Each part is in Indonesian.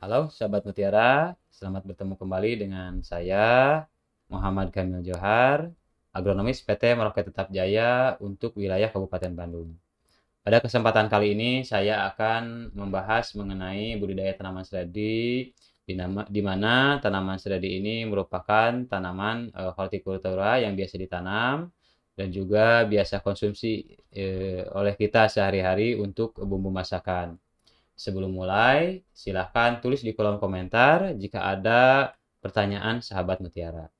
Halo sahabat Mutiara, selamat bertemu kembali dengan saya Muhammad Kamil Johar, agronomis PT Merauke Tetap Jaya untuk wilayah Kabupaten Bandung. Pada kesempatan kali ini saya akan membahas mengenai budidaya tanaman seradi di, mana tanaman seradi ini merupakan tanaman e, hortikultura yang biasa ditanam dan juga biasa konsumsi e, oleh kita sehari-hari untuk bumbu masakan. Sebelum mulai, silahkan tulis di kolom komentar jika ada pertanyaan sahabat Mutiara.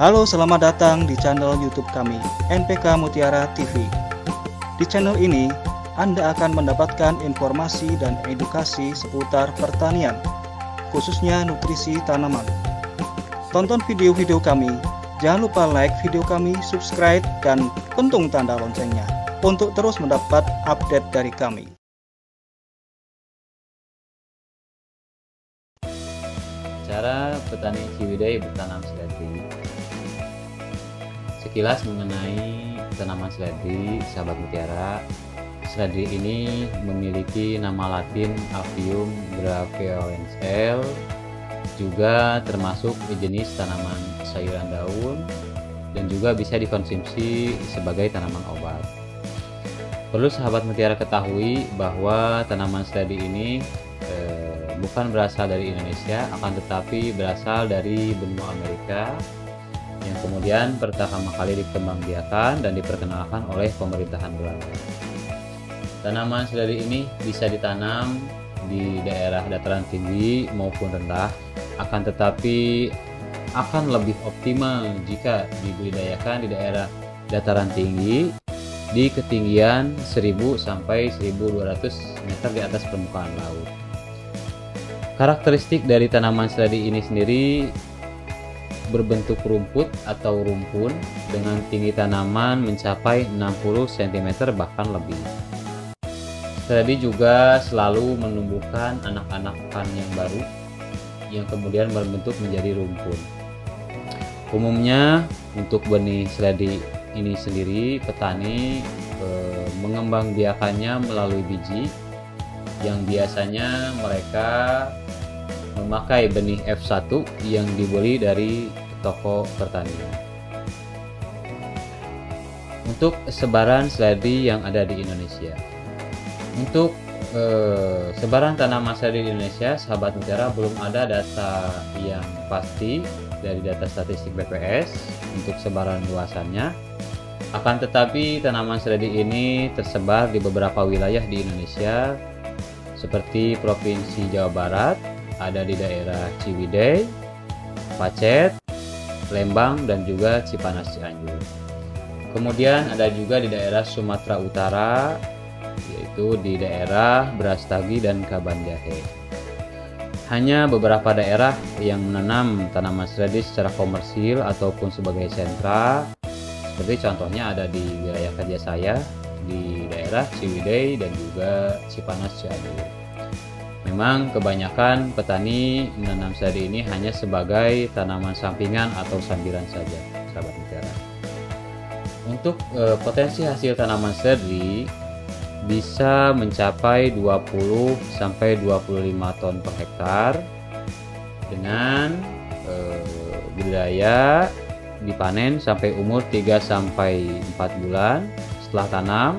Halo, selamat datang di channel YouTube kami, NPK Mutiara TV. Di channel ini, Anda akan mendapatkan informasi dan edukasi seputar pertanian khususnya nutrisi tanaman. Tonton video-video kami, jangan lupa like video kami, subscribe, dan pentung tanda loncengnya untuk terus mendapat update dari kami. Cara petani Ciwidey bertanam seledri Sekilas mengenai tanaman seledri, sahabat mutiara, Seledri ini memiliki nama latin Apium graveolens juga termasuk jenis tanaman sayuran daun dan juga bisa dikonsumsi sebagai tanaman obat. Perlu sahabat mutiara ketahui bahwa tanaman seledri ini eh, bukan berasal dari Indonesia, akan tetapi berasal dari benua Amerika yang kemudian pertama kali dikembangbiakan dan diperkenalkan oleh pemerintahan Belanda. Tanaman seledri ini bisa ditanam di daerah dataran tinggi maupun rendah, akan tetapi akan lebih optimal jika dibudidayakan di daerah dataran tinggi di ketinggian 1000 sampai 1200 meter di atas permukaan laut. Karakteristik dari tanaman seledri ini sendiri berbentuk rumput atau rumpun dengan tinggi tanaman mencapai 60 cm bahkan lebih. Tadi juga selalu menumbuhkan anak-anak kan yang baru yang kemudian berbentuk menjadi rumpun. Umumnya untuk benih seladi ini sendiri petani e, mengembang biakannya melalui biji yang biasanya mereka memakai benih F1 yang dibeli dari toko pertanian. Untuk sebaran seladi yang ada di Indonesia. Untuk eh, sebaran tanaman sari di Indonesia, sahabat mutiara belum ada data yang pasti dari data statistik BPS untuk sebaran luasannya. Akan tetapi tanaman seradi ini tersebar di beberapa wilayah di Indonesia seperti Provinsi Jawa Barat, ada di daerah Ciwidey, Pacet, Lembang, dan juga Cipanas Cianjur. Kemudian ada juga di daerah Sumatera Utara, yaitu di daerah Brastagi dan Kabanjahe. Hanya beberapa daerah yang menanam tanaman seledri secara komersil ataupun sebagai sentra, seperti contohnya ada di wilayah kerja saya di daerah Ciwidey dan juga Cipanas Cianjur. Memang kebanyakan petani menanam seledri ini hanya sebagai tanaman sampingan atau sambilan saja, sahabat mutiara. Untuk e, potensi hasil tanaman seledri bisa mencapai 20 sampai 25 ton per hektar dengan eh, dipanen sampai umur 3 sampai 4 bulan setelah tanam.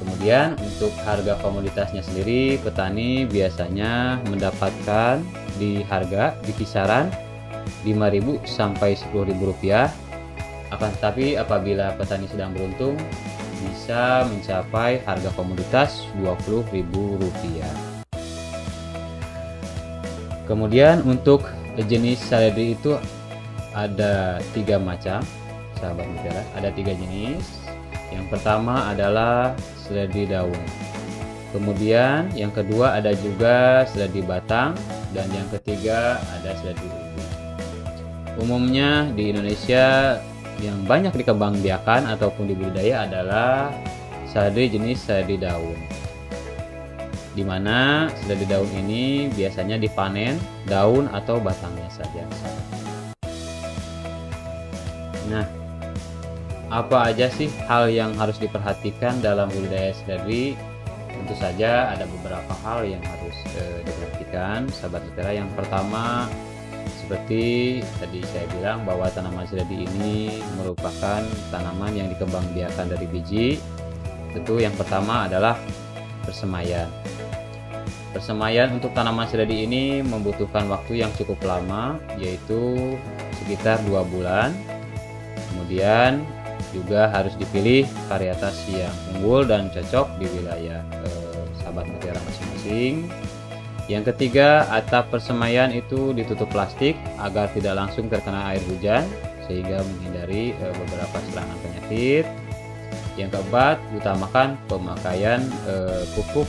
Kemudian untuk harga komoditasnya sendiri petani biasanya mendapatkan di harga di kisaran 5.000 sampai 10.000 rupiah. Akan tetapi apabila petani sedang beruntung bisa mencapai harga komoditas Rp20.000. Kemudian untuk jenis seledri itu ada tiga macam, sahabat mutiara. Ada tiga jenis. Yang pertama adalah seledri daun. Kemudian yang kedua ada juga seledri batang dan yang ketiga ada seledri umbi. Umumnya di Indonesia yang banyak dikembangbiakan ataupun dibudidaya adalah seledri jenis seledri daun. Di mana seledri daun ini biasanya dipanen daun atau batangnya saja. Nah, apa aja sih hal yang harus diperhatikan dalam budidaya seledri? Tentu saja ada beberapa hal yang harus eh, diperhatikan, sahabat mutiara. Yang pertama, seperti tadi saya bilang bahwa tanaman seledri ini merupakan tanaman yang dikembangbiakan dari biji. Tentu yang pertama adalah persemaian. Persemaian untuk tanaman seledri ini membutuhkan waktu yang cukup lama, yaitu sekitar dua bulan. Kemudian juga harus dipilih varietas yang unggul dan cocok di wilayah eh, sahabat mutiara masing-masing. Yang ketiga, atap persemaian itu ditutup plastik agar tidak langsung terkena air hujan sehingga menghindari eh, beberapa serangan penyakit. Yang keempat, utamakan pemakaian eh, pupuk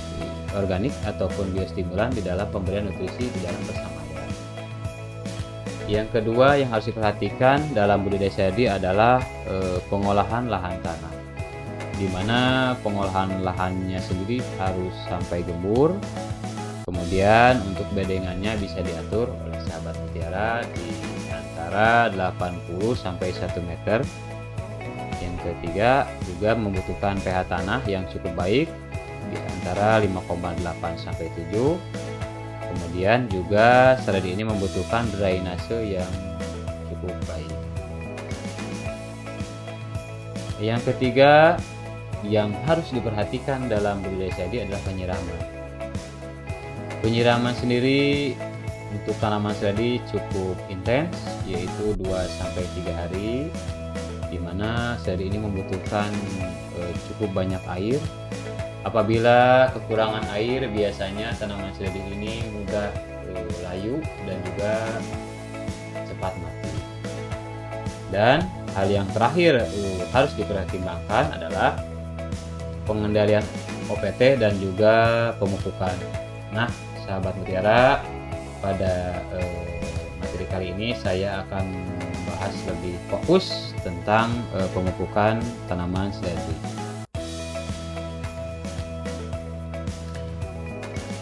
organik ataupun biostimulan di dalam pemberian nutrisi di dalam persemaian. Yang kedua yang harus diperhatikan dalam budidaya seri adalah e, pengolahan lahan tanah. Di mana pengolahan lahannya sendiri harus sampai gembur. Kemudian untuk bedengannya bisa diatur oleh sahabat mutiara di antara 80 sampai 1 meter. Yang ketiga juga membutuhkan pH tanah yang cukup baik di antara 5,8 sampai 7 Kemudian juga strategi ini membutuhkan drainase yang cukup baik. Yang ketiga yang harus diperhatikan dalam budidaya sadi adalah penyiraman. Penyiraman sendiri untuk tanaman seladi cukup intens yaitu 2 sampai 3 hari di mana seladi ini membutuhkan e, cukup banyak air Apabila kekurangan air, biasanya tanaman seledri ini mudah uh, layu dan juga cepat mati. Dan hal yang terakhir uh, harus dipertimbangkan adalah pengendalian OPT dan juga pemupukan. Nah, sahabat mutiara, pada uh, materi kali ini saya akan membahas lebih fokus tentang uh, pemupukan tanaman seledri.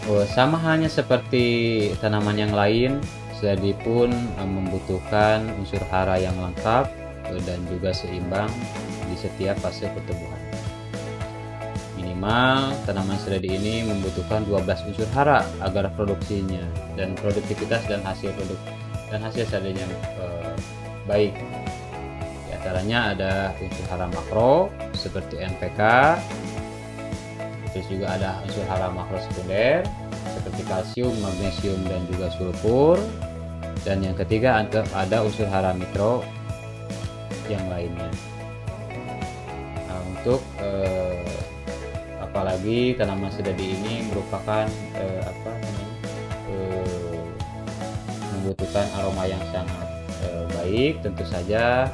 Oh, sama halnya seperti tanaman yang lain, seledri pun eh, membutuhkan unsur hara yang lengkap eh, dan juga seimbang di setiap fase pertumbuhan. Minimal tanaman seledri ini membutuhkan 12 unsur hara agar produksinya dan produktivitas dan hasil produk dan hasil seledrinya eh, baik. Di ada unsur hara makro seperti NPK, terus juga ada unsur hara makro sekunder seperti kalsium, magnesium dan juga sulfur. Dan yang ketiga ada unsur hara mikro yang lainnya. Nah, untuk eh, apalagi tanaman sedadi ini merupakan eh, apa namanya eh, membutuhkan aroma yang sangat eh, baik, tentu saja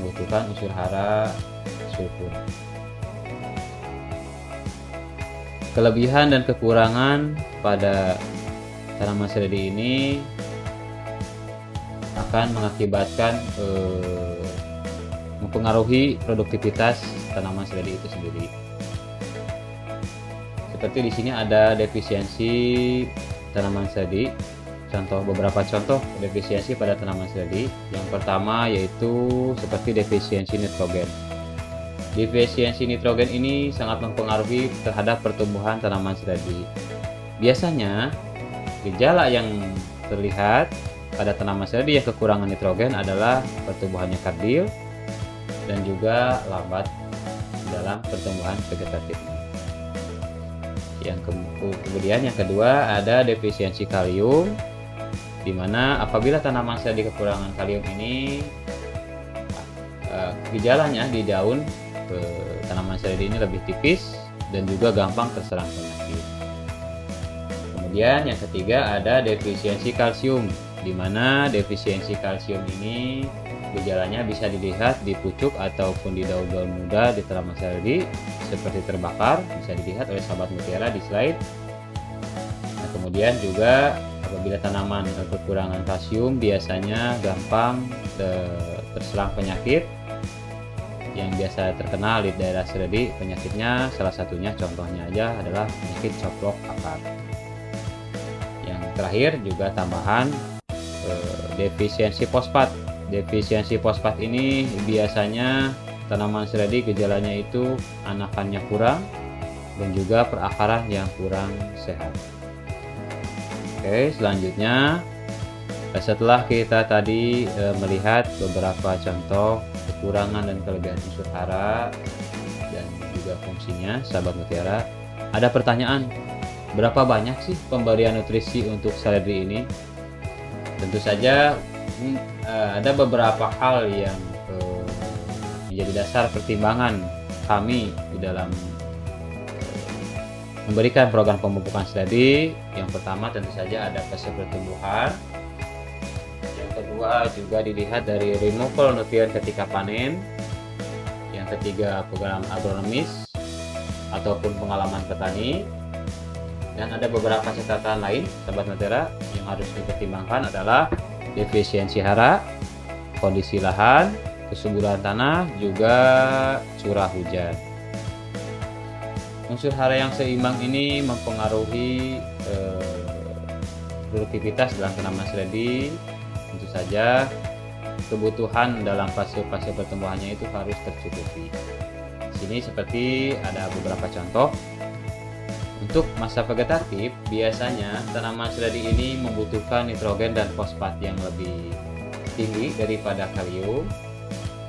membutuhkan unsur hara sulfur. Kelebihan dan kekurangan pada tanaman seledri ini akan mengakibatkan eh, mempengaruhi produktivitas tanaman seledri itu sendiri. Seperti di sini ada defisiensi tanaman seledri. Contoh beberapa contoh defisiensi pada tanaman seledri. Yang pertama yaitu seperti defisiensi nitrogen Defisiensi nitrogen ini sangat mempengaruhi terhadap pertumbuhan tanaman seledri. Biasanya, gejala yang terlihat pada tanaman seledri yang kekurangan nitrogen adalah pertumbuhannya kardil dan juga lambat dalam pertumbuhan vegetatifnya. Yang kemudian yang kedua ada defisiensi kalium di mana apabila tanaman seledri kekurangan kalium ini eh, gejalanya di daun tanaman seledri ini lebih tipis dan juga gampang terserang penyakit. Kemudian yang ketiga ada defisiensi kalsium, di mana defisiensi kalsium ini gejalanya bisa dilihat di pucuk ataupun di daun-daun muda di tanaman seledri seperti terbakar, bisa dilihat oleh sahabat mutiara di slide. Nah, kemudian juga apabila tanaman kekurangan kalsium biasanya gampang terserang penyakit. Yang biasa terkenal di daerah Seredi penyakitnya salah satunya contohnya aja adalah penyakit coplok akar. Yang terakhir juga tambahan eh, defisiensi fosfat defisiensi fosfat ini biasanya tanaman seledri gejalanya itu anakannya kurang dan juga perakaran yang kurang sehat. Oke, selanjutnya setelah kita tadi e, melihat beberapa contoh kekurangan dan kelebihan unsur hara dan juga fungsinya, sahabat mutiara, ada pertanyaan, berapa banyak sih pemberian nutrisi untuk seledri ini? Tentu saja hmm, uh, ada beberapa hal yang uh, menjadi dasar pertimbangan kami di dalam uh, memberikan program pemupukan seledri. Yang pertama tentu saja ada fase pertumbuhan. Yang kedua juga dilihat dari removal nutrien ketika panen. Yang ketiga program agronomis ataupun pengalaman petani dan ada beberapa catatan lain sahabat Natera yang harus dipertimbangkan adalah defisiensi hara, kondisi lahan, kesuburan tanah, juga curah hujan. Unsur hara yang seimbang ini mempengaruhi eh, produktivitas dalam tanaman seledri. Tentu saja kebutuhan dalam fase-fase pertumbuhannya itu harus tercukupi sini seperti ada beberapa contoh. Untuk masa vegetatif, biasanya tanaman seladi ini membutuhkan nitrogen dan fosfat yang lebih tinggi daripada kalium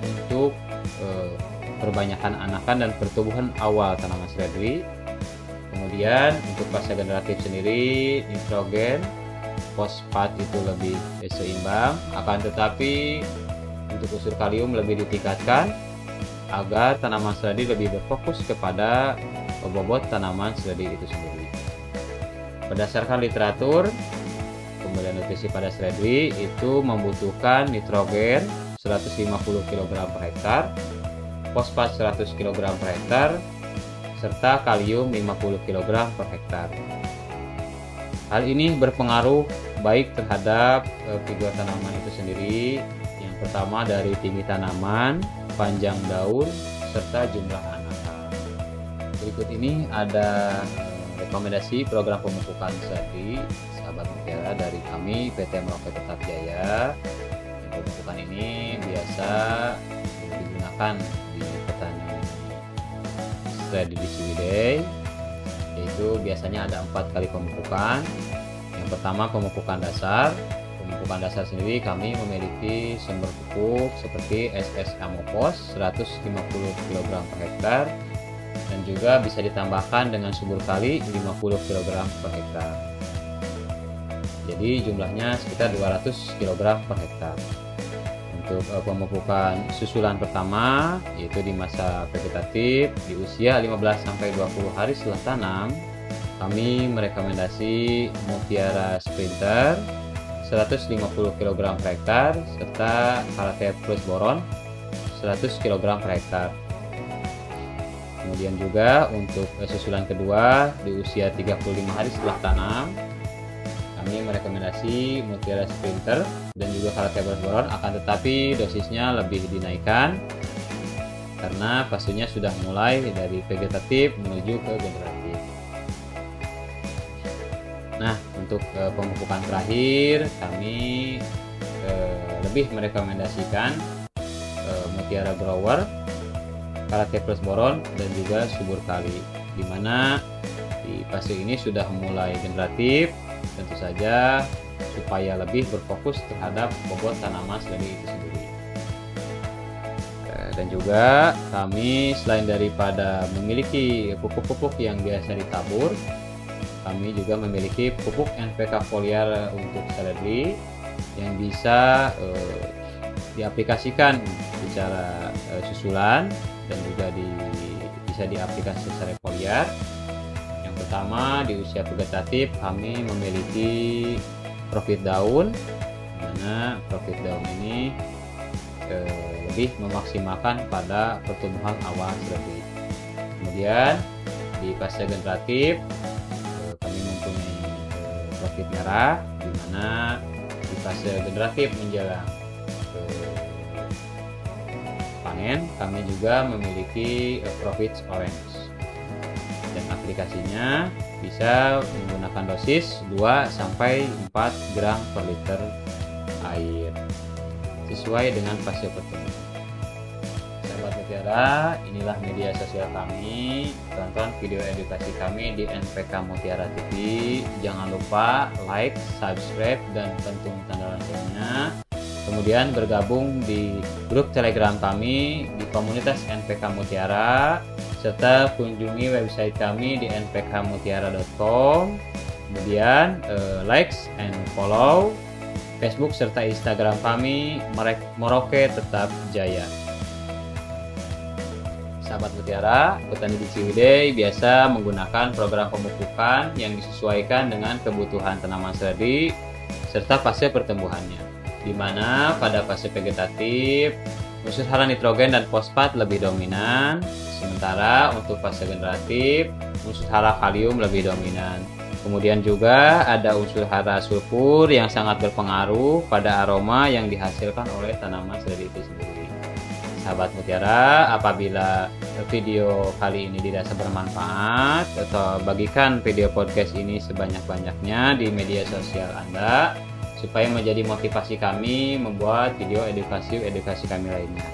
untuk eh, perbanyakan anakan dan pertumbuhan awal tanaman seledri. Kemudian untuk fase generatif sendiri, nitrogen, fosfat itu lebih seimbang, akan tetapi untuk unsur kalium lebih ditingkatkan agar tanaman seladi lebih berfokus kepada bobot tanaman seladi itu sendiri. Berdasarkan literatur, pemberian nutrisi pada seledri itu membutuhkan nitrogen 150 kg per hektar, fosfat 100 kg per hektar, serta kalium 50 kg per hektar. Hal ini berpengaruh baik terhadap eh, figur tanaman itu sendiri. Yang pertama dari tinggi tanaman, panjang daun, serta jumlah. Berikut ini ada rekomendasi program pemupukan sadi sahabat mutiara dari kami PT Merauke Tetap Jaya. Pemupukan ini biasa digunakan di petani sadi di Ciwidey yaitu biasanya ada empat kali pemupukan. Yang pertama pemupukan dasar, pemupukan dasar sendiri kami memiliki sumber pupuk seperti SS Amopos 150 kg per hektar dan juga bisa ditambahkan dengan subur kali 50 kg per hektar. Jadi jumlahnya sekitar 200 kg per hektar. Untuk uh, pemupukan susulan pertama yaitu di masa vegetatif di usia 15 sampai 20 hari setelah tanam kami merekomendasi Mutiara Sprinter 150 kg per hektar serta Karate plus boron 100 kg per hektar. Kemudian juga untuk susulan kedua di usia 35 hari setelah tanam kami merekomendasi Mutiara Sprinter dan juga plus boron akan tetapi dosisnya lebih dinaikkan karena fasenya sudah mulai dari vegetatif menuju ke generatif. Nah, untuk uh, pemupukan terakhir kami uh, lebih merekomendasikan Mutiara Grower, Karate Plus Boron dan juga Subur Kali di mana di fase ini sudah mulai generatif tentu saja supaya lebih berfokus terhadap bobot tanaman sendiri itu sendiri. Dan juga kami selain daripada memiliki pupuk-pupuk yang biasa ditabur kami juga memiliki pupuk NPK foliar untuk seledri yang bisa uh, diaplikasikan secara uh, susulan dan juga di, bisa diaplikasikan secara foliar. Yang pertama di usia vegetatif kami memiliki profit daun, mana profit daun ini uh, lebih memaksimalkan pada pertumbuhan awal seledri. Kemudian di fase generatif profit merah di mana di fase generatif menjelang kami juga memiliki eh, profit orange dan aplikasinya bisa menggunakan dosis 2 sampai 4 gram per liter air sesuai dengan fase pertumbuhan. Sahabat Mutiara, inilah media sosial kami. Tonton video edukasi kami di NPK Mutiara TV. Jangan lupa like, subscribe, dan pentung tanda loncengnya. Kemudian bergabung di grup Telegram kami di komunitas NPK Mutiara serta kunjungi website kami di npkmutiara.com. Kemudian uh, likes and follow Facebook serta Instagram kami Merauke Tetap Jaya. Sahabat Mutiara, petani di Ciwidey biasa menggunakan program pemupukan yang disesuaikan dengan kebutuhan tanaman seradi serta fase pertumbuhannya, di mana pada fase vegetatif unsur hara nitrogen dan fosfat lebih dominan, sementara untuk fase generatif unsur hara kalium lebih dominan. Kemudian juga ada unsur hara sulfur yang sangat berpengaruh pada aroma yang dihasilkan oleh tanaman seledri itu sendiri. Sahabat Mutiara, apabila video kali ini dirasa bermanfaat atau bagikan video podcast ini sebanyak-banyaknya di media sosial Anda supaya menjadi motivasi kami membuat video edukasi-edukasi kami lainnya.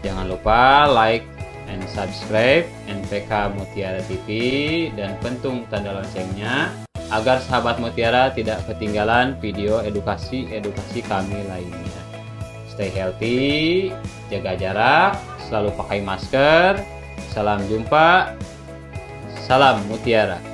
Jangan lupa like and subscribe NPK Mutiara TV dan pentung tanda loncengnya agar sahabat Mutiara tidak ketinggalan video edukasi-edukasi kami lainnya. Stay healthy, jaga jarak, selalu pakai masker. Salam jumpa. Salam Mutiara.